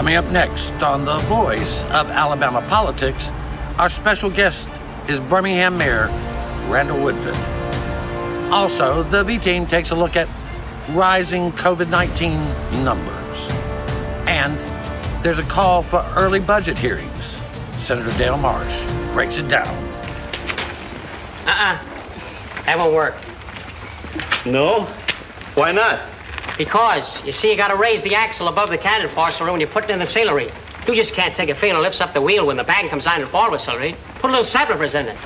Coming up next on The Voice of Alabama Politics, our special guest is Birmingham Mayor Randall Woodfin. Also, the V Team takes a look at rising COVID 19 numbers. And there's a call for early budget hearings. Senator Del Marsh breaks it down. Uh uh That won't work. No? Why not? Because, you see, you gotta raise the axle above the cannon forcemery when you put it in the ceilery. You just can't take a finger and lifts up the wheel when the bang comes on and fall celery. Put a little subwoofers in it.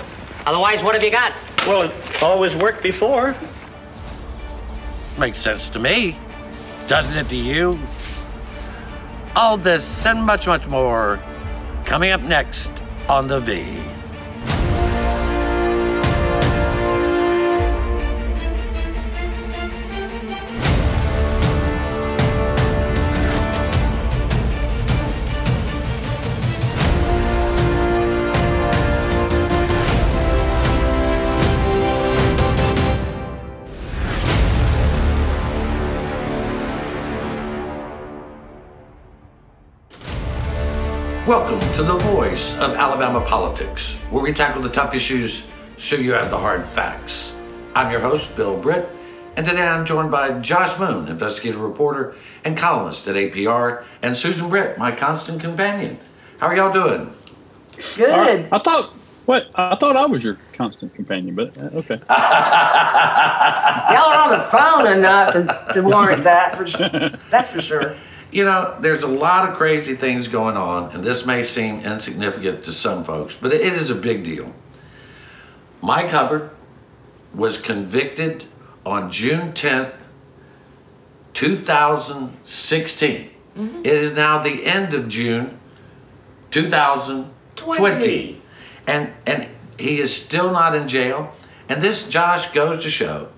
Otherwise, what have you got? Well, it's always worked before. Makes sense to me. Doesn't it to you? All this and much, much more coming up next on The V. voice of Alabama politics, where we tackle the tough issues so you have the hard facts. I'm your host, Bill Britt, and today I'm joined by Josh Moon, investigative reporter and columnist at APR, and Susan Britt, my constant companion. How are y'all doing? Good. I thought what I thought I was your constant companion, but uh, okay. Y'all are on the phone enough to, to warrant that. For, that's for sure. You know, there's a lot of crazy things going on, and this may seem insignificant to some folks, but it is a big deal. Mike Hubbard was convicted on June 10th, 2016. Mm-hmm. It is now the end of June 2020. 20. And, and he is still not in jail. And this, Josh, goes to show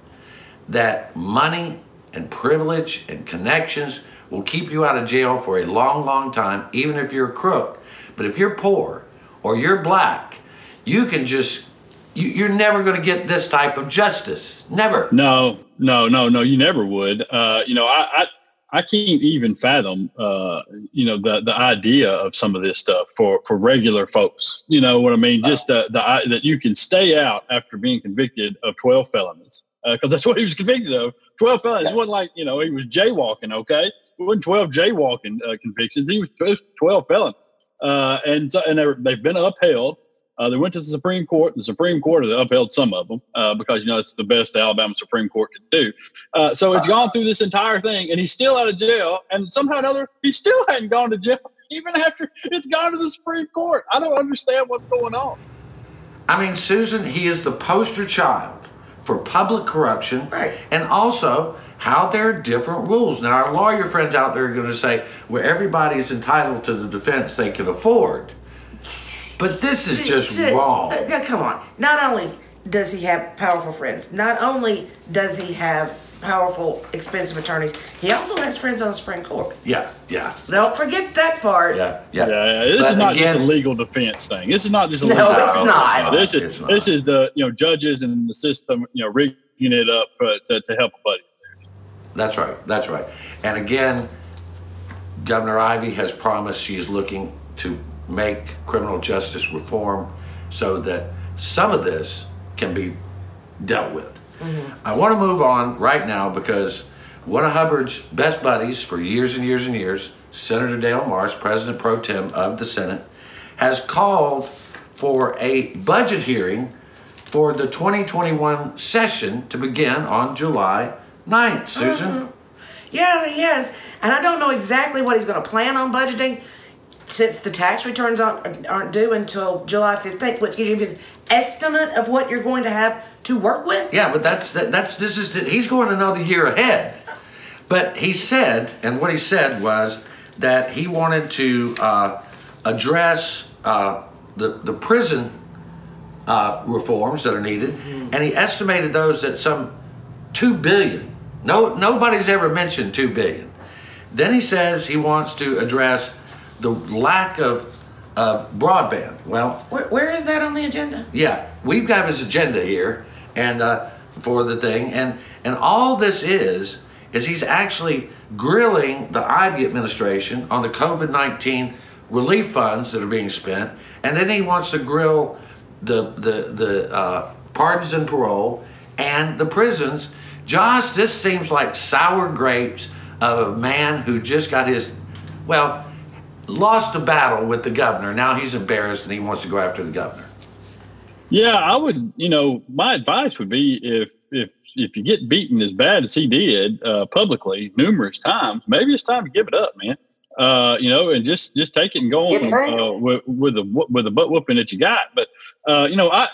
that money and privilege and connections will keep you out of jail for a long, long time, even if you're a crook. But if you're poor or you're black, you can just, you, you're never going to get this type of justice. Never. No, no, no, no. You never would. Uh, you know, I, I I can't even fathom, uh, you know, the the idea of some of this stuff for for regular folks. You know what I mean? Just the the that you can stay out after being convicted of twelve felonies because that's what he was convicted of. Twelve felonies. It wasn't like you know he was jaywalking. Okay, it wasn't twelve jaywalking uh, convictions. He was twelve felons. uh, and so, and they've been upheld. Uh, they went to the Supreme Court. The Supreme Court has upheld some of them uh, because you know it's the best the Alabama Supreme Court could do. Uh, so it's gone through this entire thing, and he's still out of jail. And somehow or another, he still hadn't gone to jail even after it's gone to the Supreme Court. I don't understand what's going on. I mean, Susan, he is the poster child for public corruption, Right. and also how there are different rules. Now, our lawyer friends out there are going to say, well, everybody's entitled to the defense they can afford. But this is just J- wrong. uh, uh, come on. Not only does he have powerful friends, not only does he have powerful, expensive attorneys, he also has friends on the Supreme Court. Yeah, yeah, Don't forget that part. yeah, yeah. Yeah, yeah, this But is not just a legal defense thing. This is not just a No, legal it's defense. not. No, this It's is not. this is the you know judges and the system you know rigging it up uh, to, to help a buddy. That's right. That's right. And again, Governor Ivey has promised she's looking to make criminal justice reform so that some of this can be dealt with. Mm-hmm. I want to move on right now because one of Hubbard's best buddies for years and years and years, Senator Del Marsh, President pro tem of the Senate, has called for a budget hearing for the 2021 session to begin on July 9th. Susan? Yeah, he has. And I don't know exactly what he's going to plan on budgeting since the tax returns aren't, aren't due until July 15th, which gives you an estimate of what you're going to have to work with. Yeah, but that's that, that's this is he's going another year ahead. But he said, and what he said was that he wanted to uh, address uh, the the prison uh, reforms that are needed, and he estimated those at some two billion. No, nobody's ever mentioned two billion. Then he says he wants to address the lack of of broadband. Well, Where, where is that on the agenda? yeah, we've got his agenda here, and uh, for the thing, and and all this is is he's actually grilling the Ivey administration on the COVID 19 relief funds that are being spent, and then he wants to grill the, the, the uh, pardons and parole and the prisons. Josh, this seems like sour grapes of a man who just got his, well, lost a battle with the governor. Now he's embarrassed and he wants to go after the governor. Yeah, I would. You know, my advice would be if if if you get beaten as bad as he did uh, publicly numerous times, maybe it's time to give it up, man. Uh, you know, and just just take it and go on uh, with with the with the butt whooping that you got. But uh, you know, I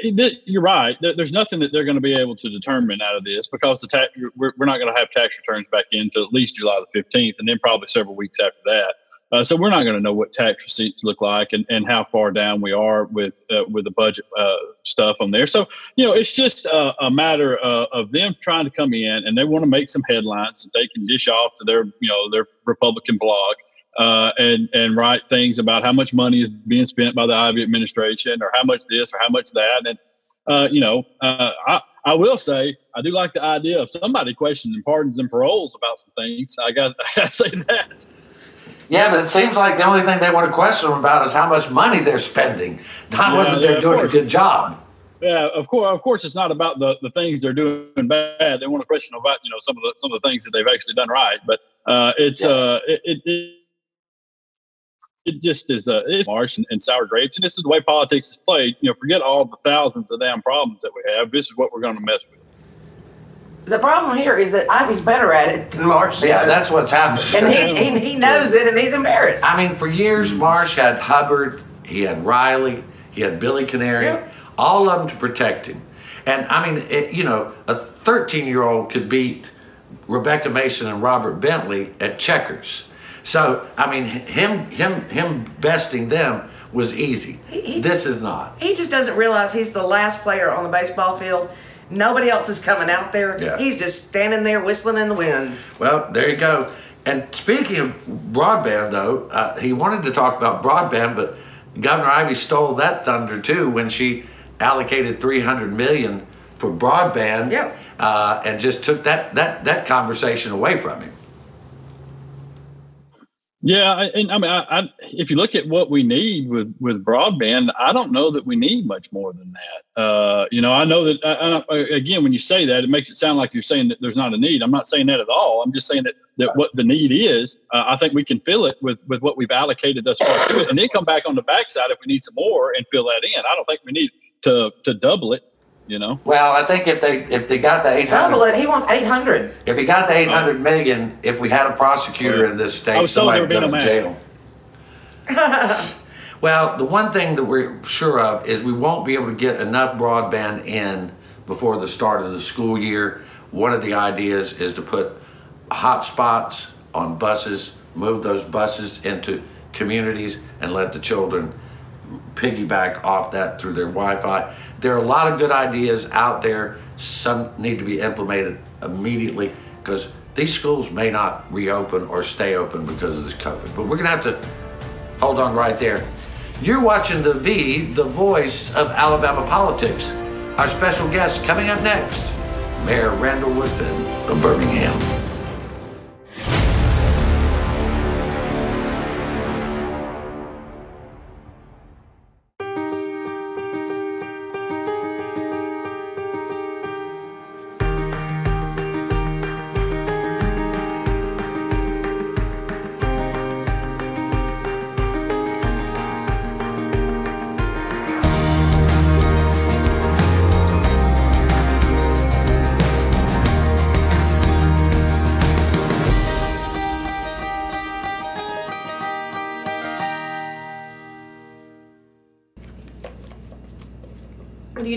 you're right. There's nothing that they're going to be able to determine out of this because the tax we're, not going to have tax returns back in until at least July the 15th, and then probably several weeks after that. Uh, so we're not going to know what tax receipts look like and, and how far down we are with uh, with the budget uh, stuff on there. So you know, it's just a, a matter of, of, them trying to come in and they want to make some headlines that they can dish off to their you know their Republican blog uh, and and write things about how much money is being spent by the Ivey administration or how much this or how much that. And uh, you know, uh, I I will say I do like the idea of somebody questioning pardons and paroles about some things. I got I got to say that. Yeah, but it seems like the only thing they want to question them about is how much money they're spending, not yeah, whether they're yeah, doing course. a good job. Yeah, of course. Of course, it's not about the, the things they're doing bad. They want to question about you know some of the some of the things that they've actually done right. But uh, it's yeah. uh, it, it, it just is uh, it's marsh and, and, sour grapes, and this is the way politics is played. You know, forget all the thousands of damn problems that we have. This is what we're going to mess with. The problem here is that Ivey's better at it than Marsh Yeah, is. that's what's happening. And he, he, he knows it and he's embarrassed. I mean, for years, Marsh had Hubbard, he had Riley, he had Billy Canary, Yep. all of them to protect him. And I mean, it, you know, a 13 year old could beat Rebekah Mason and Robert Bentley at checkers. So, I mean, him him him besting them was easy. he this is not. he just doesn't realize he's the last player on the baseball field. Nobody else is coming out there. Yeah. He's just standing there whistling in the wind. Well, there you go. And speaking of broadband, though, uh, he wanted to talk about broadband, but Governor Ivey stole that thunder too when she allocated 300 million for broadband, Yep. uh, and just took that that that conversation away from him. Yeah, and I mean, I, I, if you look at what we need with with broadband, I don't know that we need much more than that. Uh, you know, I know that I, I, again, when you say that, it makes it sound like you're saying that there's not a need. I'm not saying that at all. I'm just saying that that what the need is. Uh, I think we can fill it with with what we've allocated thus far to it, and then come back on the backside if we need some more and fill that in. I don't think we need to to double it. You know. Well, I think if they if they got the 800, Double it. He wants 800. if he got the 800 million, if we had a prosecutor in this state, I was told somebody they would go to being jail. Well, the one thing that we're sure of is we won't be able to get enough broadband in before the start of the school year. One of the ideas is to put hot spots on buses, move those buses into communities, and let the children piggyback off that through their Wi-Fi. There are a lot of good ideas out there. Some need to be implemented immediately because these schools may not reopen or stay open because of this COVID. But we're gonna have to hold on right there. You're watching the V, the voice of Alabama politics. Our special guest coming up next, Mayor Randall Woodfin of Birmingham.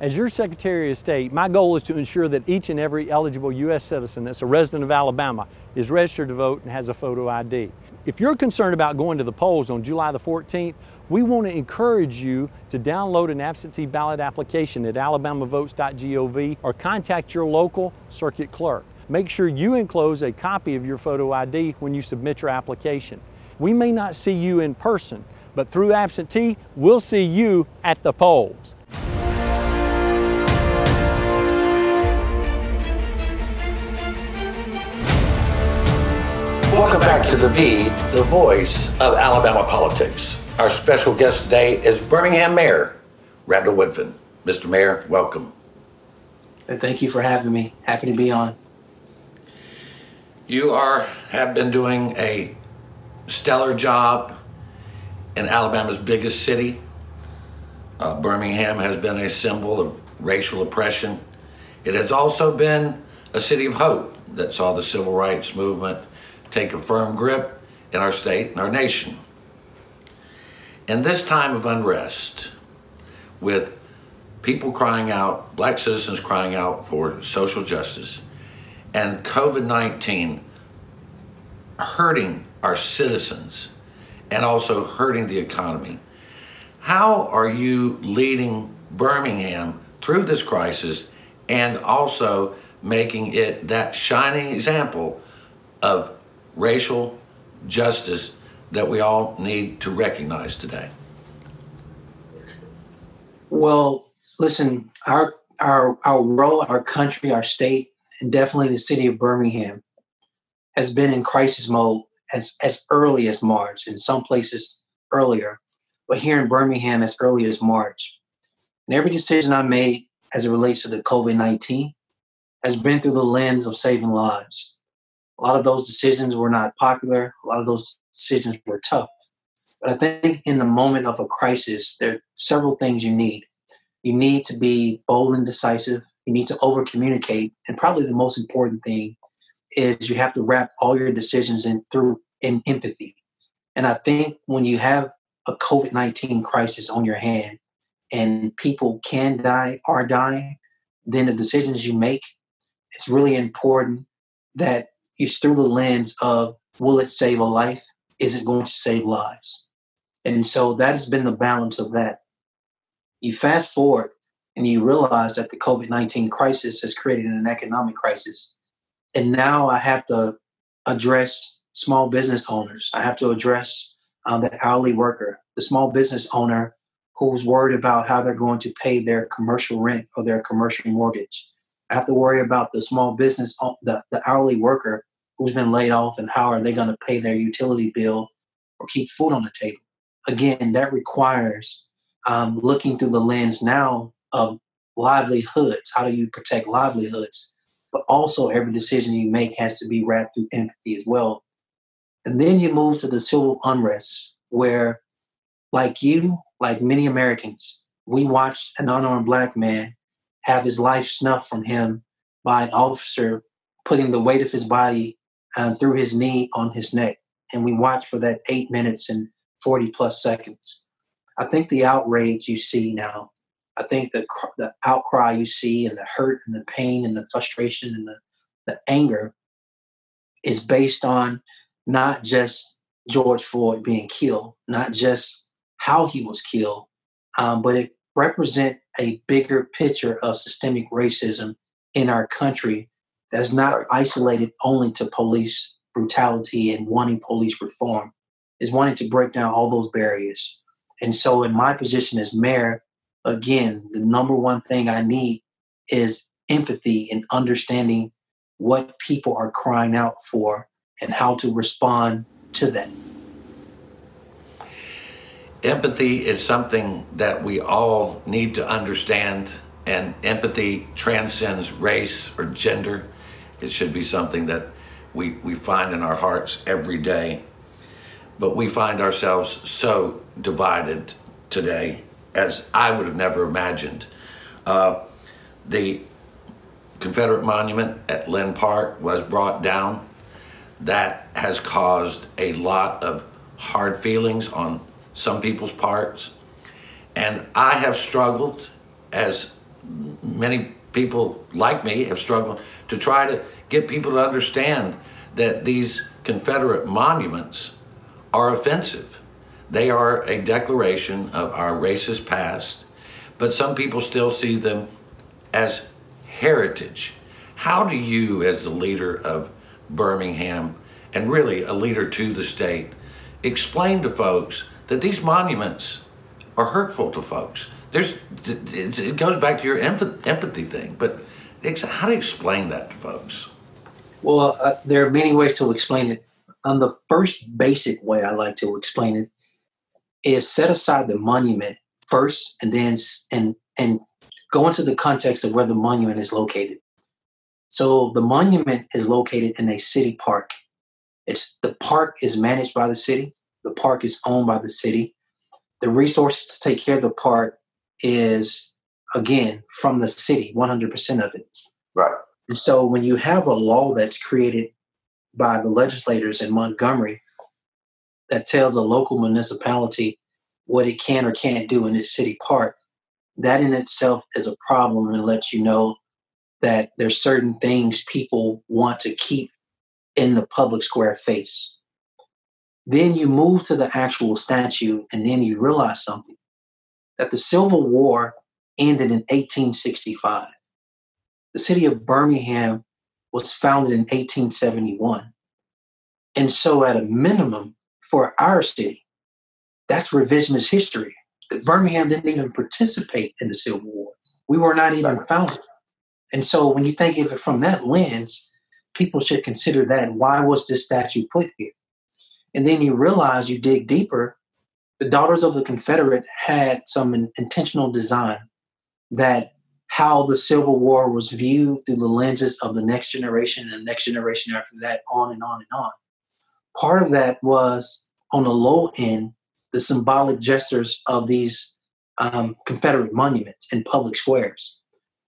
As your Secretary of State, my goal is to ensure that each and every eligible U.S. citizen that's a resident of Alabama is registered to vote and has a photo ID. If you're concerned about going to the polls on July the 14th, we want to encourage you to download an absentee ballot application at alabamavotes.gov or contact your local circuit clerk. Make sure you enclose a copy of your photo ID when you submit your application. We may not see you in person, but through absentee, we'll see you at the polls. Welcome back to The V, the voice of Alabama politics. Our special guest today is Birmingham Mayor Randall Woodfin. Mr. Mayor, welcome. And thank you for having me. Happy to be on. You are have been doing a stellar job in Alabama's biggest city. Uh, Birmingham has been a symbol of racial oppression. It has also been a city of hope that saw the civil rights movement take a firm grip in our state and our nation. In this time of unrest, with people crying out, black citizens crying out for social justice, and COVID 19 hurting our citizens and also hurting the economy, how are you leading Birmingham through this crisis and also making it that shining example of racial justice that we all need to recognize today? Well, listen, our our our role, our country, our state, and definitely the city of Birmingham has been in crisis mode as as early as March, in some places earlier, but here in Birmingham as early as March. And every decision I made as it relates to the COVID nineteen has been through the lens of saving lives. A lot of those decisions were not popular. A lot of those decisions were tough. But I think in the moment of a crisis, there are several things you need. You need to be bold and decisive. You need to over communicate. And probably the most important thing is you have to wrap all your decisions in through in empathy. And I think when you have a COVID 19 crisis on your hand and people can die, are dying, then the decisions you make, it's really important that it's through the lens of will it save a life? Is it going to save lives? And so that has been the balance of that. You fast forward and you realize that the COVID 19 crisis has created an economic crisis. And now I have to address small business owners. I have to address um, the hourly worker, the small business owner who's worried about how they're going to pay their commercial rent or their commercial mortgage. Have to worry about the small business, the, the hourly worker who's been laid off and how are they going to pay their utility bill or keep food on the table. Again, that requires um, looking through the lens now of livelihoods. How do you protect livelihoods? But also, every decision you make has to be wrapped through empathy as well. And then you move to the civil unrest, where, like you, like many Americans, we watched an unarmed black man have his life snuffed from him by an officer putting the weight of his body um, through his knee on his neck. And we watched for that eight minutes and 40 plus seconds. I think the outrage you see now, I think the, the outcry you see and the hurt and the pain and the frustration and the, the anger is based on not just George Floyd being killed, not just how he was killed, um, but it represent a bigger picture of systemic racism in our country that's not isolated only to police brutality and wanting police reform. Is wanting to break down all those barriers. And so in my position as mayor again the number one thing i need is empathy and understanding what people are crying out for and how to respond to that empathy is something that we all need to understand, and empathy transcends race or gender. It should be something that we, we find in our hearts every day. But we find ourselves so divided today as I would have never imagined. Uh, the Confederate monument at Linn Park was brought down. That has caused a lot of hard feelings on some people's parts. And I have struggled, as many people like me have struggled, to try to get people to understand that these Confederate monuments are offensive. They are a declaration of our racist past, but some people still see them as heritage. How do you, as the leader of Birmingham and really a leader to the state, explain to folks that these monuments are hurtful to folks? There's, it goes back to your empathy thing, but how do you explain that to folks? Well, uh, there are many ways to explain it. On the first basic way I like to explain it is set aside the monument first, and then and and go into the context of where the monument is located. So the monument is located in a city park. It's the park is managed by the city. The park is owned by the city. The resources to take care of the park is again from the city, 100% of it. Right. And so when you have a law that's created by the legislators in Montgomery that tells a local municipality what it can or can't do in its city park, that in itself is a problem and lets you know that there's certain things people want to keep in the public square face. Then you move to the actual statute and then you realize something that the Civil War ended in 1865. The city of Birmingham was founded in 1871. And so, at a minimum, for our city, that's revisionist history. That Birmingham didn't even participate in the Civil War. We were not even founded. And so, when you think of it from that lens, people should consider that why was this statue put here? And then you realize you dig deeper, the Daughters of the Confederate had some intentional design that how the Civil War was viewed through the lenses of the next generation and the next generation after that, on and on and on. Part of that was on the low end, the symbolic gestures of these um, Confederate monuments in public squares.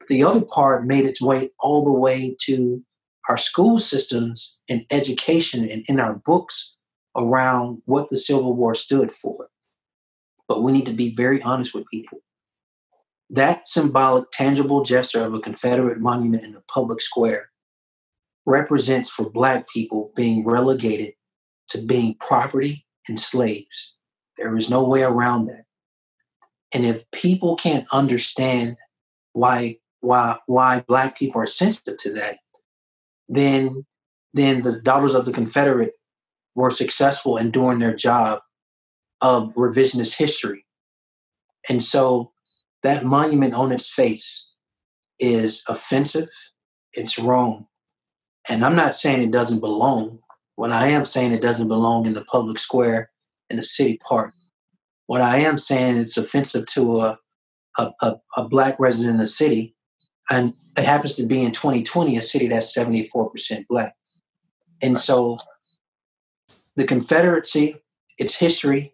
The other part made its way all the way to our school systems and education and in our books around what the Civil War stood for. But we need to be very honest with people that symbolic, tangible gesture of a Confederate monument in the public square represents for Black people being relegated to being property and slaves. There is no way around that. And if people can't understand why why why Black people are sensitive to that, then then the Daughters of the Confederate were successful in doing their job of revisionist history. And so that monument on its face is offensive, it's wrong. And I'm not saying it doesn't belong. What I am saying it doesn't belong in the public square in the city park. What I am saying it's offensive to a a, a, a black resident in the city, and it happens to be in 2020 a city that's 74% black. And so the Confederacy, its history,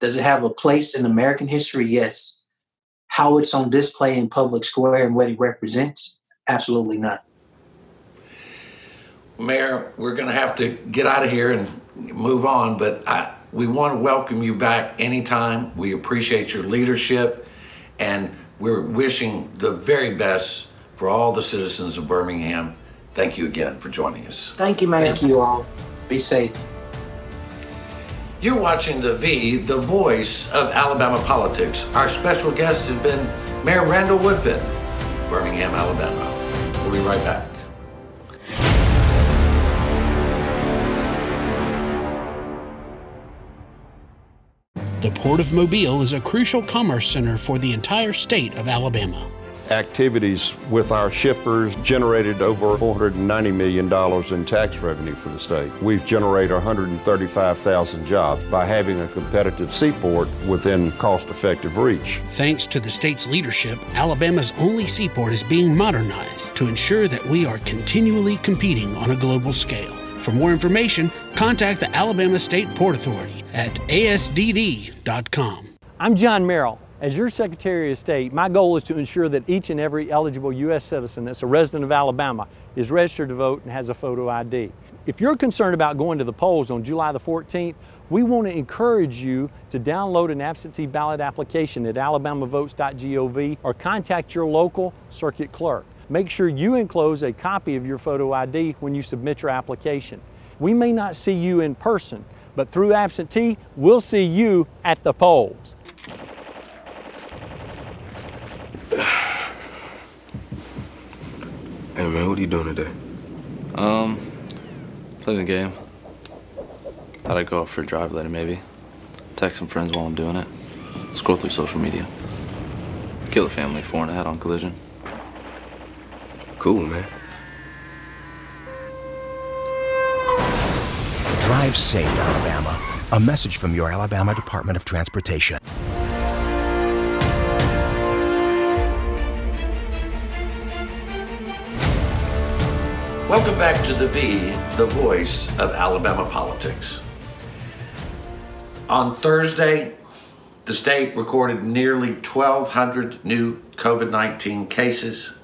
does it have a place in American history? Yes how it's on display in public square and what it represents? Absolutely not. Mayor, we're going to have to get out of here and move on, but I, we want to welcome you back anytime. We appreciate your leadership, and we're wishing the very best for all the citizens of Birmingham. Thank you again for joining us. Thank you, Mayor. Thank you all. Be safe. You're watching The V, the voice of Alabama politics. Our special guest has been Mayor Randall Woodfin, Birmingham, Alabama. We'll be right back. The Port of Mobile is a crucial commerce center for the entire state of Alabama activities with our shippers generated over $490 million in tax revenue for the state. We've generated 135,000 jobs by having a competitive seaport within cost-effective reach. Thanks to the state's leadership, Alabama's only seaport is being modernized to ensure that we are continually competing on a global scale. For more information, contact the Alabama State Port Authority at asdd.com. I'm John Merrill. As your Secretary of State, my goal is to ensure that each and every eligible U.S. citizen that's a resident of Alabama is registered to vote and has a photo ID. If you're concerned about going to the polls on July the 14th, we want to encourage you to download an absentee ballot application at alabamavotes.gov or contact your local circuit clerk. Make sure you enclose a copy of your photo ID when you submit your application. We may not see you in person, but through absentee, we'll see you at the polls. Hey man, what are you doing today? Um, playing the game. Thought I'd go out for a drive later, maybe. Text some friends while I'm doing it. Scroll through social media. Kill a family four and a on collision. Cool, man. Drive safe, Alabama. A message from your Alabama Department of Transportation. Welcome back to The V, the voice of Alabama politics. On Thursday, the state recorded nearly 1,200 new COVID 19 cases.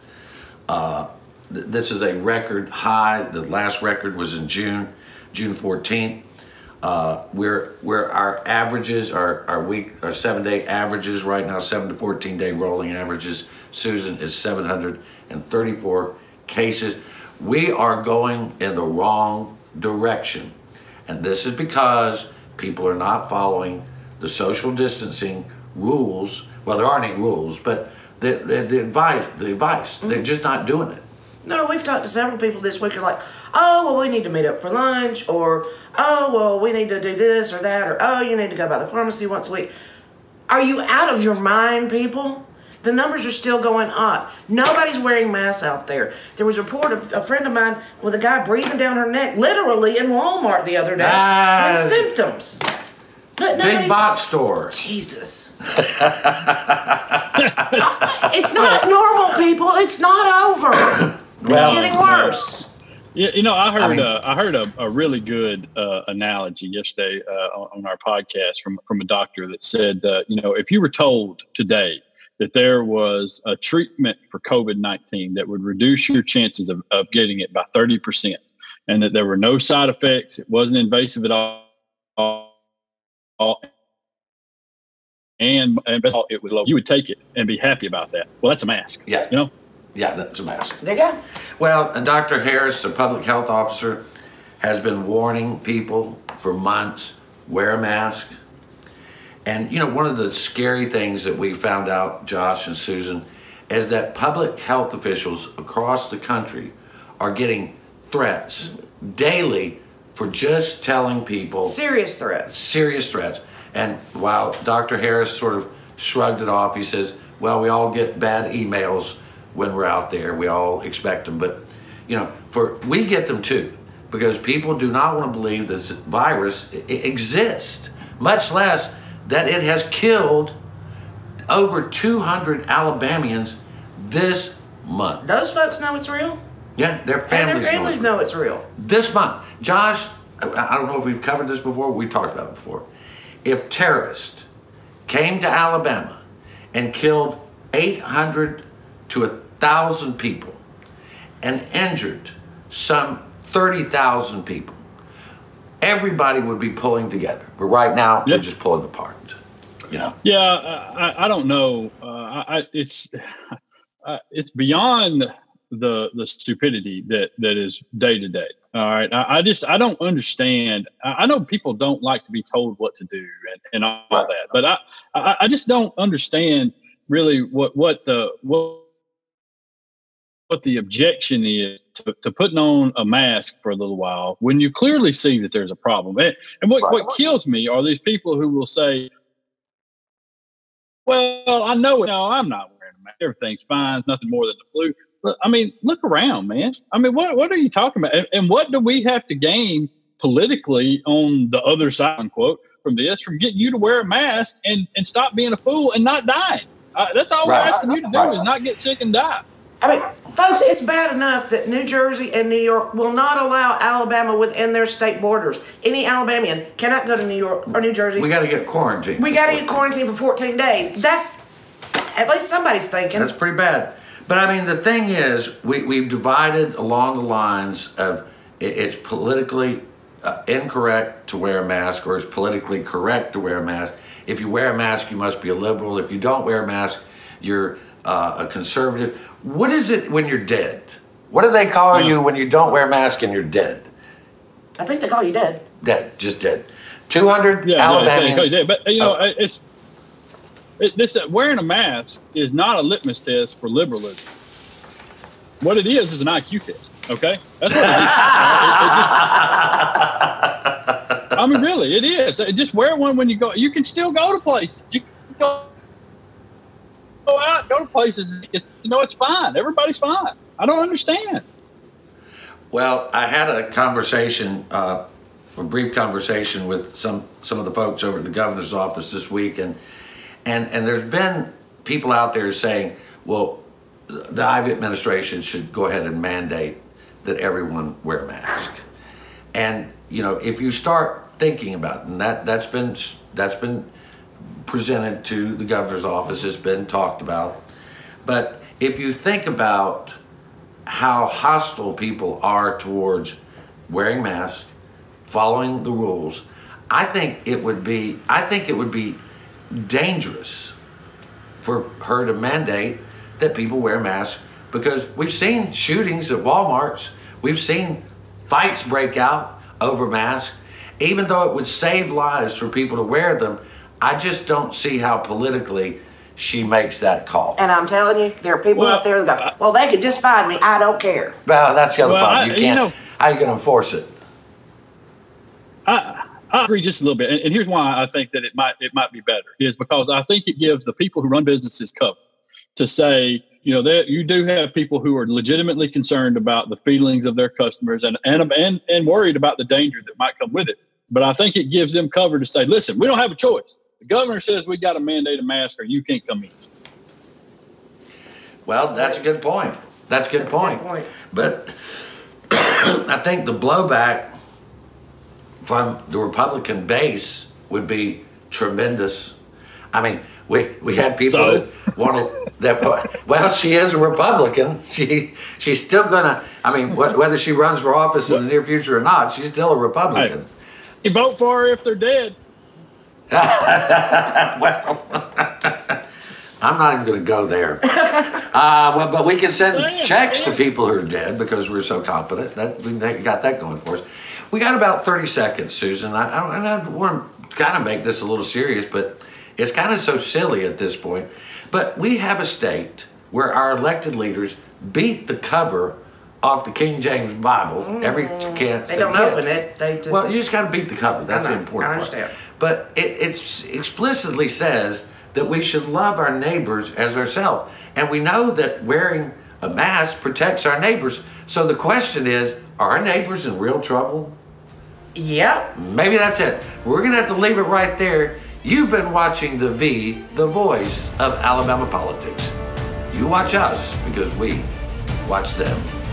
Uh, th- this is a record high. The last record was in June, June 14th. Uh, we're, we're our averages, our, our week, our seven day averages right now, seven to 14 day rolling averages, Susan, is 734 cases. We are going in the wrong direction. And this is because people are not following the social distancing rules. Well, there aren't any rules, but the, the, the advice, the advice, they're mm-hmm. just not doing it. No, we've talked to several people this week. Are like, oh, well, we need to meet up for lunch, or oh, well, we need to do this or that, or oh, you need to go by the pharmacy once a week. Are you out of your mind, people? The numbers are still going up. Nobody's wearing masks out there. There was a report of a friend of mine with a guy breathing down her neck, literally in Walmart the other day, Ah. with symptoms. But Big box store. Jesus. it's not normal, people. It's not over. It's Well, getting no. worse. Yeah, you know, I heard I mean- uh, I heard a, a really good uh, analogy yesterday uh, on, on our podcast from from a doctor that said, uh, you know, if you were told today that there was a treatment for COVID nineteen that would reduce your chances of, of getting it by thirty percent, and that there were no side effects, it wasn't invasive at all, all and, and best of all, it was low, you would take it and be happy about that. Well, that's a mask. Yeah. You know. Yeah, that's a mask. There you go. Well, uh, and Dr. Harris, the public health officer, has been warning people for months wear a mask. And, you know, one of the scary things that we found out, Josh and Susan, is that public health officials across the country are getting threats daily for just telling people Serious threats. serious threats. And while Dr. Harris sort of shrugged it off, he says, well, we all get bad emails when we're out there. We all expect them. But, you know, for we get them too because people do not want to believe this virus exists, much less that it has killed over 200 Alabamians this month. Those folks know it's real. Yeah, their And families, their families know know it's real. this month, Josh, I I don't know if we've covered this before, we talked about it before. If terrorists came to Alabama and killed 800 to 1,000 people and injured some 30,000 people, everybody would be pulling together. But right now, we're just pulling apart. You know? Yeah, I, I- don't know. Uh, I, it's uh, it's beyond the the stupidity that that is day to day. All right, I, I just I don't understand. I, I know people don't like to be told what to do and, and all that, but I, I I just don't understand really what what the what what the objection is to, to putting on a mask for a little while when you clearly see that there's a problem. And, and what, what kills me are these people who will say, well, I know it. No, I'm not wearing a mask. Everything's fine. It's nothing more than the flu. But I mean, look around, man. I mean, what what are you talking about? And, and what do we have to gain politically on the other side, unquote, from this, from getting you to wear a mask and and stop being a fool and not dying? Uh, that's all Right. we're asking you to do is not get sick and die. I mean, folks, it's bad enough that New Jersey and New York will not allow Alabama within their state borders. Any Alabamian cannot go to New York or New Jersey. We got to get quarantined. We got to get quarantined for 14 days. That's at least somebody's thinking. That's pretty bad. But I mean, the thing is, we, we've divided along the lines of it, it's politically uh, incorrect to wear a mask or it's politically correct to wear a mask. If you wear a mask, you must be a liberal. If you don't wear a mask, you're uh, a conservative. What is it when you're dead? What do they call you when you don't wear a mask and you're dead? I think they call you dead. Dead, just dead. 200 Yeah, yeah, Alabamians. yeah, but you know, Oh. it's it, this uh, wearing a mask is not a litmus test for liberalism. What it is is an IQ test. Okay, that's what it is. Uh, it- it just- I mean, really, it is. Uh, just wear one when you go. You can still go to places. You can go, go out, go to places. It's you know, it's fine. Everybody's fine. I don't understand. Well, I had a conversation, uh, a brief conversation with some some of the folks over at the governor's office this week, and and and there's been people out there saying, well, the Ivey administration should go ahead and mandate that everyone wear a mask. And you know, if you start thinking about it, and that that's been that's been presented to the governor's office, has been talked about, but if you think about how hostile people are towards wearing masks, following the rules, I think it would be I think it would be dangerous for her to mandate that people wear masks because we've seen shootings at Walmarts, we've seen fights break out over masks. Even though it would save lives for people to wear them, I just don't see how politically she makes that call. And I'm telling you, there are people Well, out there that go, well, they could just find me. I don't care. Well, that's the other Well, problem. I- You you can't. know- how you going to enforce it? I, I agree just a little bit, and, and here's why I think that it might it might be better is because I think it gives the people who run businesses cover to say, you know, that you do have people who are legitimately concerned about the feelings of their customers and and and and worried about the danger that might come with it. But I think it gives them cover to say, listen, we don't have a choice. The governor says we got to mandate a mask, or you can't come in. Well, that's a good point. That's a good point. But I think the blowback from the Republican base would be tremendous. I mean, we we had people So? that wanted that. Well, she is a Republican. She she's still gonna. I mean, wh- whether she runs for office in the near future or not, she's still a Republican. You vote for her if they're dead. well, I'm not even going to go there. Uh, well, but we can send checks to people who are dead because we're so competent. That we got that going for us. We got about 30 seconds, Susan. I, I, and I want to kind of make this a little serious, but it's kind of so silly at this point. But we have a state where our elected leaders beat the cover off the King James Bible every chance They don't get. open it. They just. Well, you just got to beat the cover. That's I the important I part. But it it's explicitly says that we should love our neighbors as ourselves, and we know that wearing a mask protects our neighbors. So the question is, are our neighbors in real trouble? Yep. Maybe that's it. We're gonna have to leave it right there. You've been watching the V, the voice of Alabama politics. You watch us because we watch them.